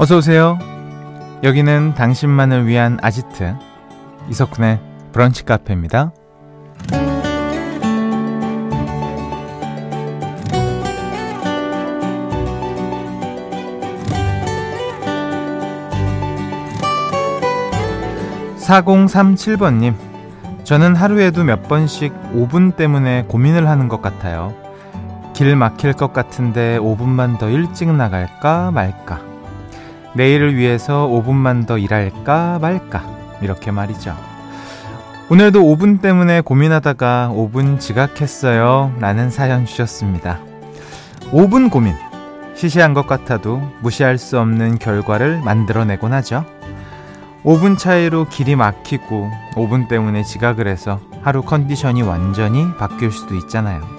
어서 오세요. 여기는 당신만을 위한 아지트 이석훈의 브런치 카페입니다. 4037번님, 저는 하루에도 몇 번씩 5분 때문에 고민을 하는 것 같아요. 길 막힐 것 같은데 5분만 더 일찍 나갈까 말까. 내일을 위해서 5분만 더 일할까 말까. 이렇게 말이죠. 오늘도 5분 때문에 고민하다가 5분 지각했어요. 라는 사연 주셨습니다. 5분 고민. 시시한 것 같아도 무시할 수 없는 결과를 만들어내곤 하죠. 5분 차이로 길이 막히고 5분 때문에 지각을 해서 하루 컨디션이 완전히 바뀔 수도 있잖아요.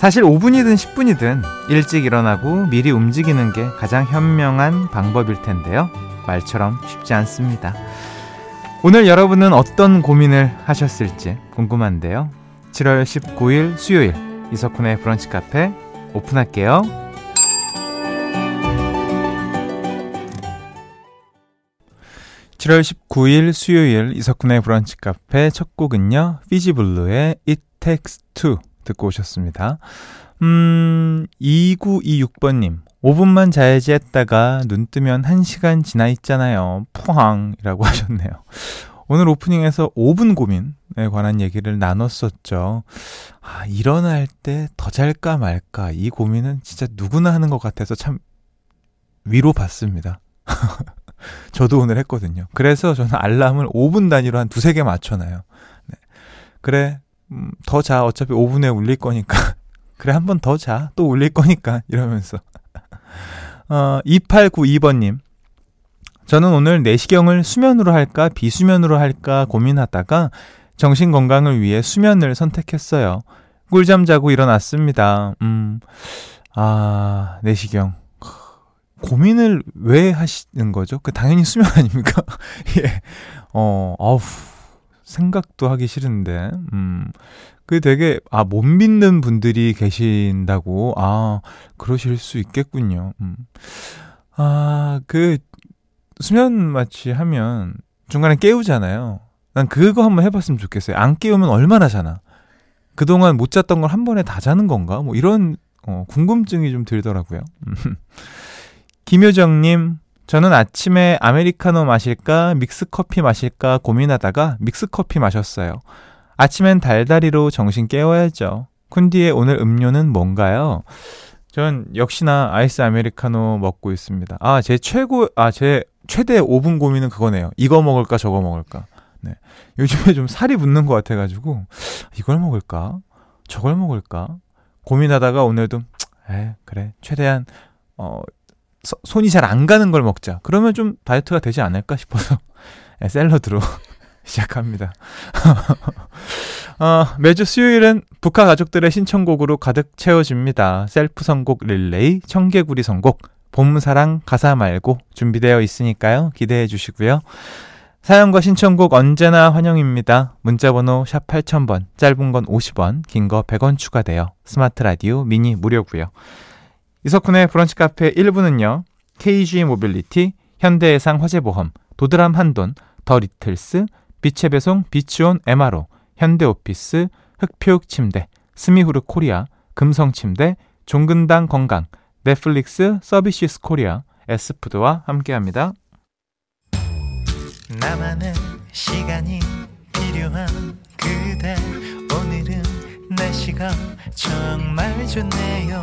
사실 5분이든 10분이든 일찍 일어나고 미리 움직이는 게 가장 현명한 방법일 텐데요. 말처럼 쉽지 않습니다. 오늘 여러분은 어떤 고민을 하셨을지 궁금한데요. 7월 19일 수요일 이석훈의 브런치 카페 오픈할게요. 7월 19일 수요일 이석훈의 브런치 카페 첫 곡은요. 피지블루의 It Takes Two 듣고 오셨습니다. 음, 2926번님. 5분만 자야지 했다가 눈 뜨면 1시간 지나 있잖아요. 푸항이라고 하셨네요. 오늘 오프닝에서 5분 고민에 관한 얘기를 나눴었죠. 아, 일어날 때 더 잘까 말까. 이 고민은 진짜 누구나 하는 것 같아서 참 위로받습니다. 저도 오늘 했거든요. 그래서 저는 알람을 5분 단위로 한 두세 개 맞춰놔요. 네. 그래, 음, 더 자. 어차피 5분에 울릴 거니까. 그래, 한 번 더 자. 또 울릴 거니까. 이러면서. 어, 2892번님. 저는 오늘 내시경을 수면으로 할까, 비수면으로 할까 고민하다가 정신 건강을 위해 수면을 선택했어요. 꿀잠 자고 일어났습니다. 음, 아, 내시경. 고민을 왜 하시는 거죠? 그 당연히 수면 아닙니까? 예. 어, 아우 생각도 하기 싫은데. 음. 그 되게 아, 못 믿는 분들이 계신다고. 아, 그러실 수 있겠군요. 음. 아, 그 수면 마취 하면 중간에 깨우잖아요. 난 그거 한번 해봤으면 좋겠어요. 안 깨우면 얼마나 자나. 그동안 못 잤던 걸 한 번에 다 자는 건가? 뭐 이런 어, 궁금증이 좀 들더라고요. 음. 김효정님, 저는 아침에 아메리카노 마실까, 믹스커피 마실까 고민하다가 믹스커피 마셨어요. 아침엔 달달이로 정신 깨워야죠. 쿤디의 오늘 음료는 뭔가요? 전 역시나 아이스 아메리카노 먹고 있습니다. 아, 제 최고, 아, 제 최대 5분 고민은 그거네요. 이거 먹을까, 저거 먹을까. 네. 요즘에 좀 살이 붙는 것 같아가지고, 이걸 먹을까? 저걸 먹을까? 고민하다가 오늘도, 에, 그래. 최대한, 어, 서, 손이 잘 안 가는 걸 먹자. 그러면 좀 다이어트가 되지 않을까 싶어서 네, 샐러드로 시작합니다. 어, 매주 수요일은 브카 가족들의 신청곡으로 가득 채워집니다. 셀프 선곡 릴레이, 청개구리 선곡, 봄사랑 가사 말고 준비되어 있으니까요. 기대해 주시고요. 사연과 신청곡 언제나 환영입니다. 문자번호 샵 8000번, 짧은 건 50원, 긴 거 100원 추가되어 스마트 라디오 미니 무료고요. 이석훈의 브런치 카페 1부는요. KG 모빌리티, 현대해상 화재보험, 도드람 한돈, 더 리틀스, 빛의 배송 비치온 MRO, 현대오피스, 흙표흙침대, 스미후르 코리아, 금성침대, 종근당 건강, 넷플릭스 서비스 코리아, 에스푸드와 함께합니다. 나만의 시간이 필요한 그대 오늘은 날씨가 정말 좋네요.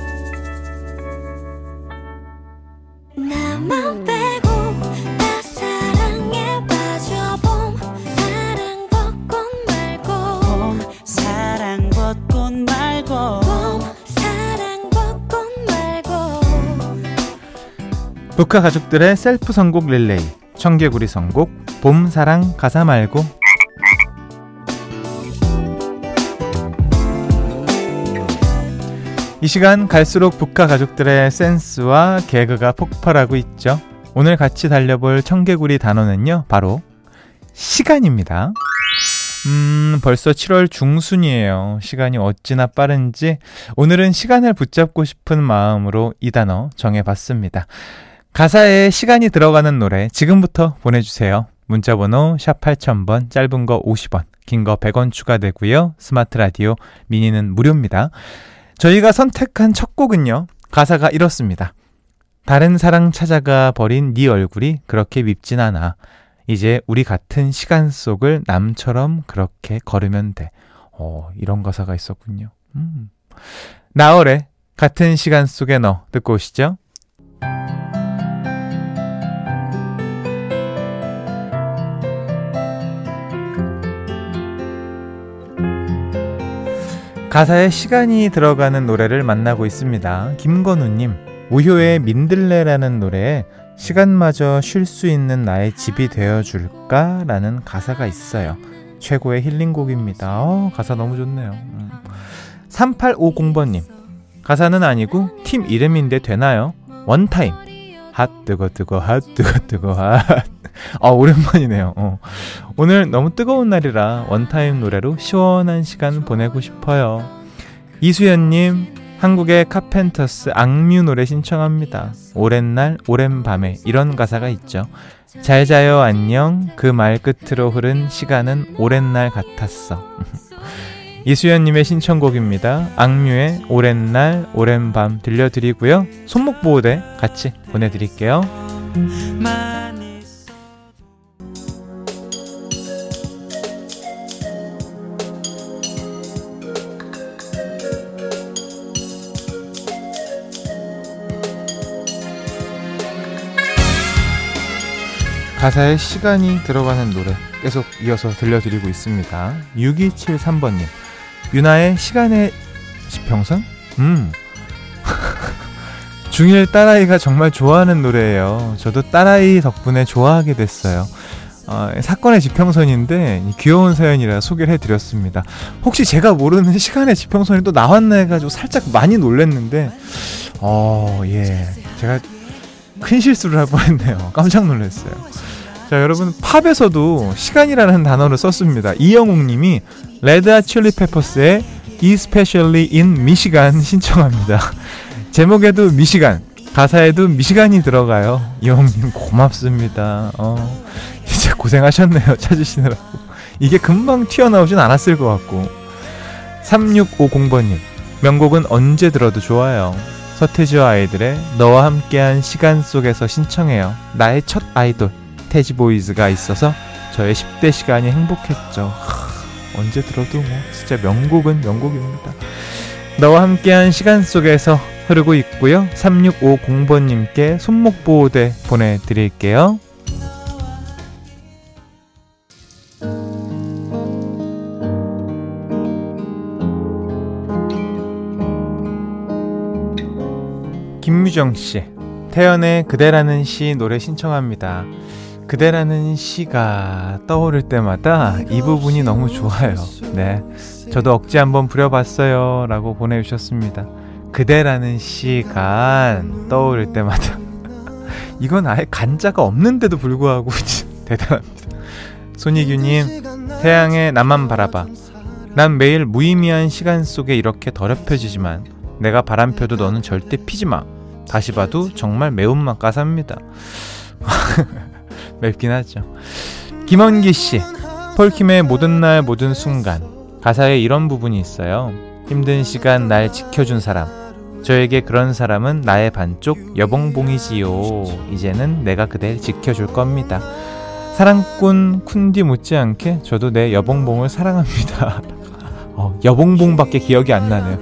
북카 가족들의 셀프 선곡 릴레이 청개구리 선곡 봄 사랑 가사 말고 이 시간 갈수록 북한 가족들의 센스와 개그가 폭발하고 있죠. 오늘 같이 달려볼 청개구리 단어는요, 바로 시간입니다. 음, 벌써 7월 중순이에요. 시간이 어찌나 빠른지 오늘은 시간을 붙잡고 싶은 마음으로 이 단어 정해봤습니다. 가사에 시간이 들어가는 노래 지금부터 보내주세요. 문자번호 샵 8000번, 짧은 거 50원, 긴 거 100원 추가되고요. 스마트 라디오, 미니는 무료입니다. 저희가 선택한 첫 곡은요. 가사가 이렇습니다. 다른 사랑 찾아가 버린 네 얼굴이 그렇게 밉진 않아. 이제 우리 같은 시간 속을 남처럼 그렇게 걸으면 돼. 어, 이런 가사가 있었군요. 음. 나월의 같은 시간 속에 너 듣고 오시죠. 가사에 시간이 들어가는 노래를 만나고 있습니다. 김건우님, 우효의 민들레라는 노래에 시간마저 쉴 수 있는 나의 집이 되어줄까? 라는 가사가 있어요. 최고의 힐링곡입니다. 어, 가사 너무 좋네요. 음. 3850번님, 가사는 아니고 팀 이름인데 되나요? 원타임. 핫 뜨거 뜨거 핫 뜨거 뜨거 핫. 아 오랜만이네요. 어. 오늘 너무 뜨거운 날이라 원타임 노래로 시원한 시간 보내고 싶어요. 이수연님 한국의 카펜터스 악뮤 노래 신청합니다. 오랜 날 오랜 밤에 이런 가사가 있죠. 잘 자요 안녕 그 말 끝으로 흐른 시간은 오랜 날 같았어. 이수연님의 신청곡입니다. 악뮤의 오랜 날, 오랜 밤 들려드리고요. 손목 보호대 같이 보내드릴게요. 가사에 시간이 들어가는 노래 계속 이어서 들려드리고 있습니다. 6273번님. 유나의 시간의 지평선? 음. 중1 딸아이가 정말 좋아하는 노래예요. 저도 딸아이 덕분에 좋아하게 됐어요. 어, 사건의 지평선인데 귀여운 사연이라 소개를 해드렸습니다. 혹시 제가 모르는 시간의 지평선이 또 나왔나 해가지고 살짝 많이 놀랬는데 어, 예. 제가 큰 실수를 할 뻔했네요. 깜짝 놀랐어요. 자, 여러분 팝에서도 시간이라는 단어를 썼습니다. 이영웅 님이 레드아 칠리 페퍼스의 Especially in Michigan 신청합니다. 제목에도 미시간, 가사에도 미시간이 들어가요. 이영웅님 고맙습니다. 어, 진짜 고생하셨네요. 찾으시느라고. 이게 금방 튀어나오진 않았을 것 같고. 3650번님, 명곡은 언제 들어도 좋아요. 서태지와 아이들의 너와 함께한 시간 속에서 신청해요. 나의 첫 아이돌. 태지 보이즈가 있어서 저의 10대 시간이 행복했죠. 하, 언제 들어도 뭐 진짜 명곡은 명곡입니다. 너와 함께한 시간 속에서 흐르고 있고요. 3650번님께 손목 보호대 보내드릴게요. 김유정 씨, 태연의 그대라는 시 노래 신청합니다. 그대라는 시가 떠오를 때마다 이 부분이 너무 좋아요. 네. 저도 억지 한번 부려봤어요. 라고 보내주셨습니다. 그대라는 시가 떠오를 때마다. 이건 아예 간자가 없는데도 불구하고 대단합니다. 손희규님, 태양의 나만 바라봐. 난 매일 무의미한 시간 속에 이렇게 더럽혀지지만 내가 바람 펴도 너는 절대 피지 마. 다시 봐도 정말 매운맛 가사입니다. 맵긴 하죠. 김원기 씨, 폴킴의 모든 날 모든 순간 가사에 이런 부분이 있어요. 힘든 시간 날 지켜준 사람. 저에게 그런 사람은 나의 반쪽 여봉봉이지요. 이제는 내가 그댈 지켜줄 겁니다. 사랑꾼 쿤디 못지않게 저도 내 여봉봉을 사랑합니다. 어, 여봉봉밖에 기억이 안 나네요.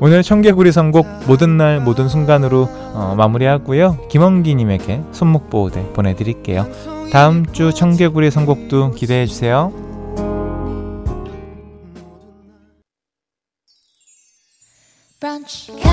오늘 청개구리 선곡 모든 날 모든 순간으로 어, 마무리하고요. 김원기님에게 손목 보호대 보내드릴게요. 다음 주 청개구리 선곡도 기대해 주세요. 브런치.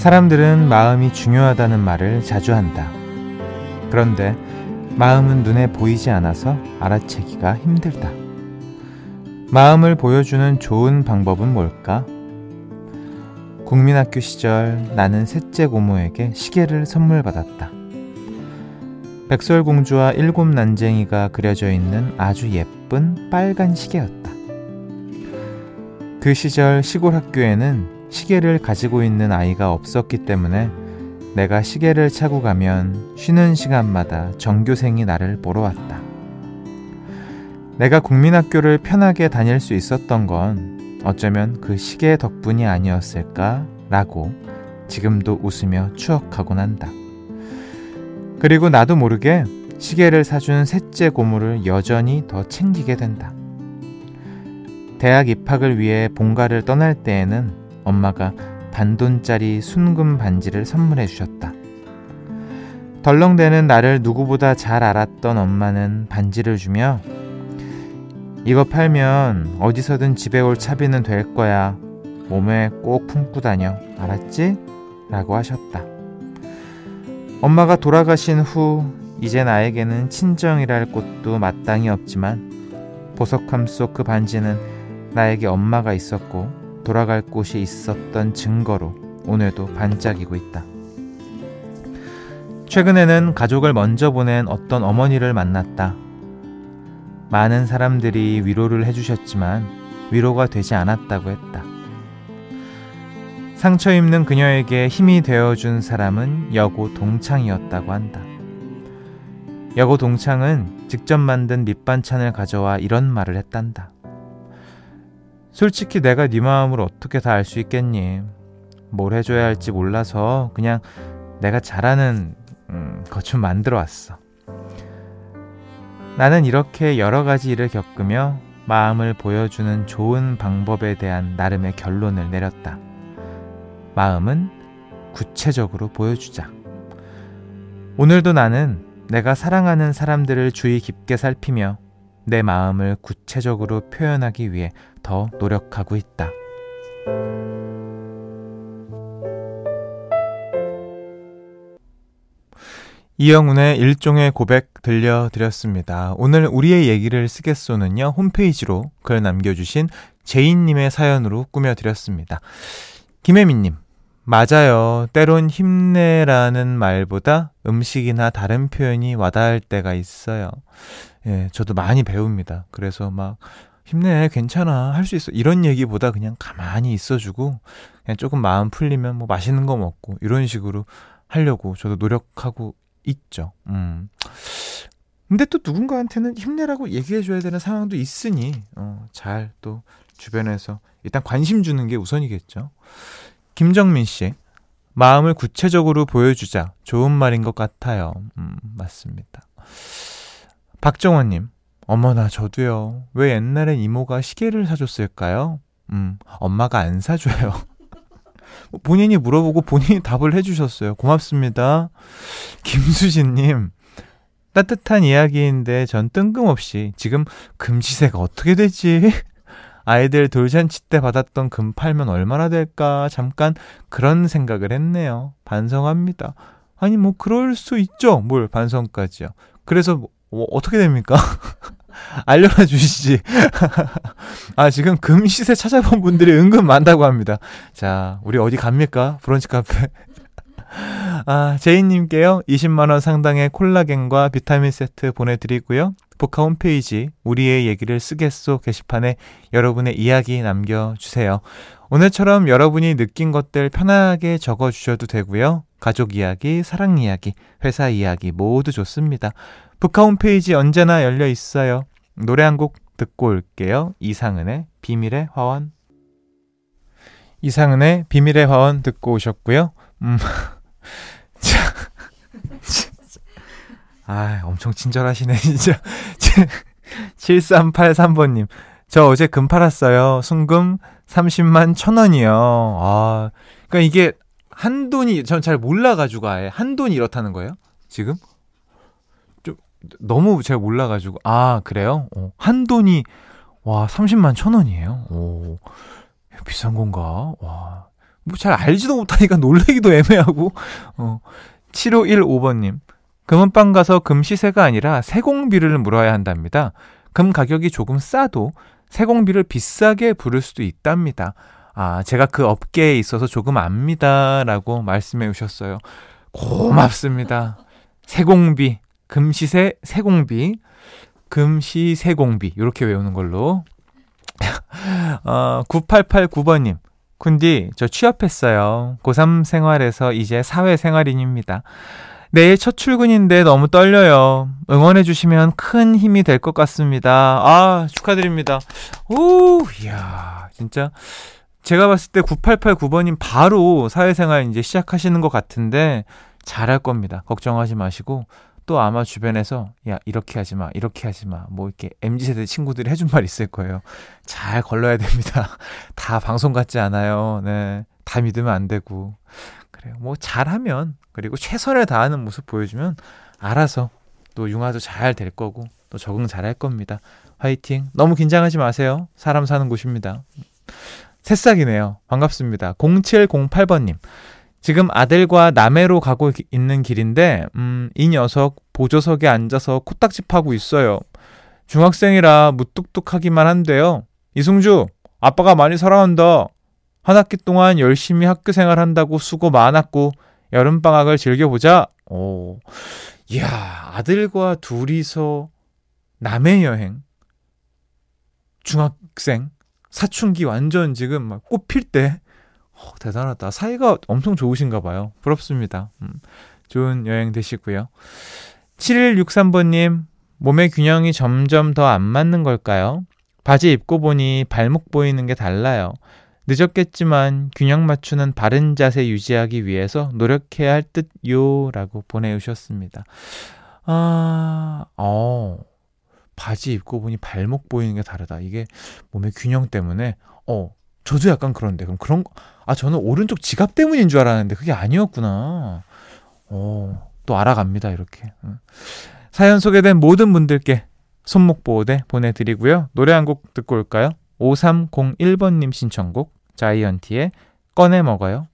사람들은 마음이 중요하다는 말을 자주 한다. 그런데 마음은 눈에 보이지 않아서 알아채기가 힘들다. 마음을 보여주는 좋은 방법은 뭘까? 국민학교 시절 나는 셋째 고모에게 시계를 선물 받았다. 백설공주와 일곱 난쟁이가 그려져 있는 아주 예쁜 빨간 시계였다. 그 시절 시골 학교에는 시계를 가지고 있는 아이가 없었기 때문에 내가 시계를 차고 가면 쉬는 시간마다 전교생이 나를 보러 왔다. 내가 국민학교를 편하게 다닐 수 있었던 건 어쩌면 그 시계 덕분이 아니었을까? 라고 지금도 웃으며 추억하곤 한다. 그리고 나도 모르게 시계를 사준 셋째 고모를 여전히 더 챙기게 된다. 대학 입학을 위해 본가를 떠날 때에는 엄마가 반돈짜리 순금 반지를 선물해 주셨다. 덜렁대는 나를 누구보다 잘 알았던 엄마는 반지를 주며 이거 팔면 어디서든 집에 올 차비는 될 거야. 몸에 꼭 품고 다녀. 알았지? 라고 하셨다. 엄마가 돌아가신 후 이제 나에게는 친정이랄 곳도 마땅히 없지만 보석함 속 그 반지는 나에게 엄마가 있었고 돌아갈 곳이 있었던 증거로 오늘도 반짝이고 있다. 최근에는 가족을 먼저 보낸 어떤 어머니를 만났다. 많은 사람들이 위로를 해주셨지만 위로가 되지 않았다고 했다. 상처 입는 그녀에게 힘이 되어준 사람은 여고 동창이었다고 한다. 여고 동창은 직접 만든 밑반찬을 가져와 이런 말을 했단다. 솔직히 내가 네 마음을 어떻게 다 알 수 있겠니? 뭘 해줘야 할지 몰라서 그냥 내가 잘하는 음, 것좀 만들어 왔어. 나는 이렇게 여러 가지 일을 겪으며 마음을 보여주는 좋은 방법에 대한 나름의 결론을 내렸다. 마음은 구체적으로 보여주자. 오늘도 나는 내가 사랑하는 사람들을 주의 깊게 살피며 내 마음을 구체적으로 표현하기 위해 더 노력하고 있다. 이영훈의 일종의 고백 들려드렸습니다. 오늘 우리의 얘기를 쓰겠소는요, 홈페이지로 글 남겨주신 제인님의 사연으로 꾸며드렸습니다. 김혜민님, 맞아요. 때론 힘내라는 말보다 음식이나 다른 표현이 와닿을 때가 있어요. 예, 저도 많이 배웁니다. 그래서 막, 힘내, 괜찮아, 할 수 있어. 이런 얘기보다 그냥 가만히 있어주고, 그냥 조금 마음 풀리면 뭐 맛있는 거 먹고, 이런 식으로 하려고 저도 노력하고 있죠. 음. 근데 또 누군가한테는 힘내라고 얘기해줘야 되는 상황도 있으니, 어, 잘 또 주변에서 일단 관심 주는 게 우선이겠죠. 김정민 씨, 마음을 구체적으로 보여주자. 좋은 말인 것 같아요. 음, 맞습니다. 박정원님, 어머나, 저도요. 왜 옛날엔 이모가 시계를 사줬을까요? 음, 엄마가 안 사줘요. 본인이 물어보고 본인이 답을 해주셨어요. 고맙습니다. 김수진님, 따뜻한 이야기인데 전 뜬금없이 지금 금시세가 어떻게 되지? 아이들 돌잔치 때 받았던 금 팔면 얼마나 될까? 잠깐 그런 생각을 했네요. 반성합니다. 아니, 뭐, 그럴 수 있죠. 뭘, 반성까지요. 그래서, 뭐, 뭐 어떻게 됩니까? 알려놔 주시지. 아, 지금 금 시세 찾아본 분들이 은근 많다고 합니다. 자, 우리 어디 갑니까? 브런치 카페. 아, 제이님께요. 20만원 상당의 콜라겐과 비타민 세트 보내드리고요. 북카 홈페이지 우리의 얘기를 쓰겠소 게시판에 여러분의 이야기 남겨주세요. 오늘처럼 여러분이 느낀 것들 편하게 적어주셔도 되고요. 가족 이야기, 사랑 이야기, 회사 이야기 모두 좋습니다. 북카 홈페이지 언제나 열려 있어요. 노래 한 곡 듣고 올게요. 이상은의 비밀의 화원. 이상은의 비밀의 화원 듣고 오셨고요. 음. 자. 아, 엄청 친절하시네, 진짜. 7383번님. 저 어제 금 팔았어요. 순금 30만 천 원이요. 아, 그니까 이게 한 돈이, 전 잘 몰라가지고 아예 한 돈이 이렇다는 거예요? 지금? 너무 제가 몰라가지고 아 그래요? 어, 한 돈이 와 30만 천 원이에요. 오 비싼 건가? 와 뭐 잘 알지도 못하니까 놀래기도 애매하고. 어. 7515번님. 금은방 가서 금 시세가 아니라 세공비를 물어야 한답니다. 금 가격이 조금 싸도 세공비를 비싸게 부를 수도 있답니다. 아, 제가 그 업계에 있어서 조금 압니다. 라고 말씀해 주셨어요. 고맙습니다. 세공비, 금시세 세공비, 금시세공비, 이렇게 외우는 걸로. 어, 9889번님, 군디, 저 취업했어요. 고3 생활에서 이제 사회생활인입니다. 내일 첫 출근인데 너무 떨려요. 응원해주시면 큰 힘이 될 것 같습니다. 아, 축하드립니다. 오, 이야, 진짜. 제가 봤을 때 9889번님 바로 사회생활 이제 시작하시는 것 같은데 잘할 겁니다. 걱정하지 마시고 또 아마 주변에서 야 이렇게 하지 마 이렇게 하지 마뭐 이렇게 mz 세대 친구들이 해준 말 있을 거예요. 잘 걸러야 됩니다. 다 방송 같지 않아요. 네, 다 믿으면 안 되고 그래요. 뭐 잘하면 그리고 최선을 다하는 모습 보여주면 알아서 또 융화도 잘 될 거고 또 적응 잘 할 겁니다. 화이팅. 너무 긴장하지 마세요. 사람 사는 곳입니다. 새싹이네요. 반갑습니다. 0708번님. 지금 아들과 남해로 가고 있는 길인데, 음, 이 녀석 보조석에 앉아서 코딱지 파고 있어요. 중학생이라 무뚝뚝하기만 한데요. 이승주, 아빠가 많이 사랑한다. 한 학기 동안 열심히 학교 생활한다고 수고 많았고, 여름방학을 즐겨보자. 오. 이야, 아들과 둘이서 남해 여행. 중학생. 사춘기 완전 지금 막 꽃필 때 어, 대단하다. 사이가 엄청 좋으신가 봐요. 부럽습니다. 음, 좋은 여행 되시고요. 7163번님, 몸의 균형이 점점 더 안 맞는 걸까요? 바지 입고 보니 발목 보이는 게 달라요. 늦었겠지만 균형 맞추는 바른 자세 유지하기 위해서 노력해야 할 듯요. 라고 보내주셨습니다. 아, 어, 바지 입고 보니 발목 보이는 게 다르다. 이게 몸의 균형 때문에 어 저도 약간 그런데 그럼 그런 아 저는 오른쪽 지갑 때문인 줄 알았는데 그게 아니었구나. 어 또 알아갑니다 이렇게. 사연 소개된 모든 분들께 손목 보호대 보내드리고요. 노래 한 곡 듣고 올까요? 5301번님 신청곡 자이언티의 꺼내 먹어요.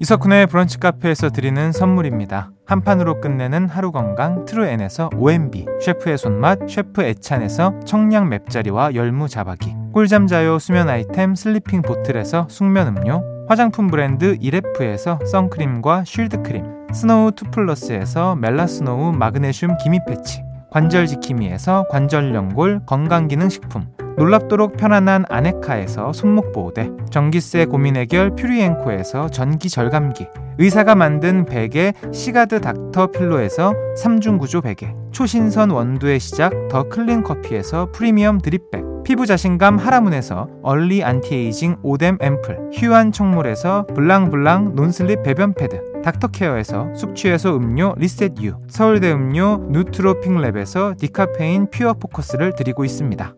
이석훈의 브런치 카페에서 드리는 선물입니다. 한 판으로 끝내는 하루 건강 트루엔에서 OMB 셰프의 손맛 셰프 애찬에서 청량 맵자리와 열무 자박이 꿀잠 자요 수면 아이템 슬리핑 보틀에서 숙면 음료 화장품 브랜드 이레프에서 선크림과 shield 크림 스노우 투플러스에서 멜라스노우 마그네슘 기미 패치 관절 지킴이에서 관절 연골 건강 기능 식품 놀랍도록 편안한 아네카에서 손목 보호대, 전기세 고민 해결 퓨리엔코에서 전기 절감기, 의사가 만든 베개 시가드 닥터 필로에서 3중 구조 베개, 초신선 원두의 시작 더 클린 커피에서 프리미엄 drip bag, 피부 자신감 하라문에서 early anti-aging 오뎀 앰플, 휴안 청물에서 블랑블랑 non-slip 배변 패드, 닥터케어에서 숙취해소 음료 리셋 유, 서울대 음료 누트로핑랩에서 디카페인 퓨어 포커스를 드리고 있습니다.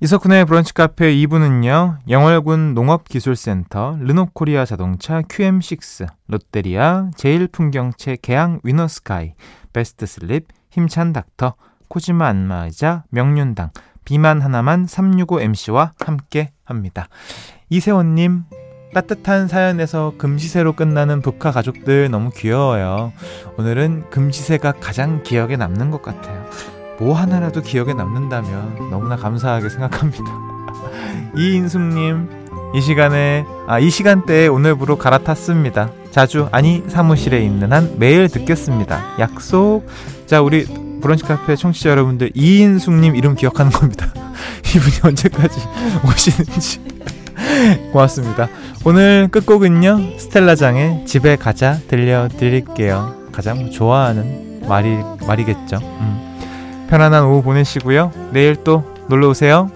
이석훈의 브런치 카페 2부는요, 영월군 농업기술센터, 르노코리아 자동차 QM6, 롯데리아, 제일풍경채 개항 위너스카이, 베스트슬립, 힘찬 닥터, 코지마 안마의자, 명륜당, 비만 하나만 365MC와 함께 합니다. 이세원님, 따뜻한 사연에서 금시세로 끝나는 북한 가족들 너무 귀여워요. 오늘은 금시세가 가장 기억에 남는 것 같아요. 뭐 하나라도 기억에 남는다면 너무나 감사하게 생각합니다. 이인숙님, 이 시간에, 아, 이 시간대에 오늘부로 갈아탔습니다. 자주, 아니, 사무실에 있는 한 매일 듣겠습니다. 약속. 자, 우리 브런치 카페 청취자 여러분들, 이인숙님 이름 기억하는 겁니다. 이분이 언제까지 오시는지. 고맙습니다. 오늘 끝곡은요, 스텔라장의 집에 가자 들려드릴게요. 가장 좋아하는 말이, 말이겠죠. 음. 편안한 오후 보내시고요. 내일 또 놀러 오세요.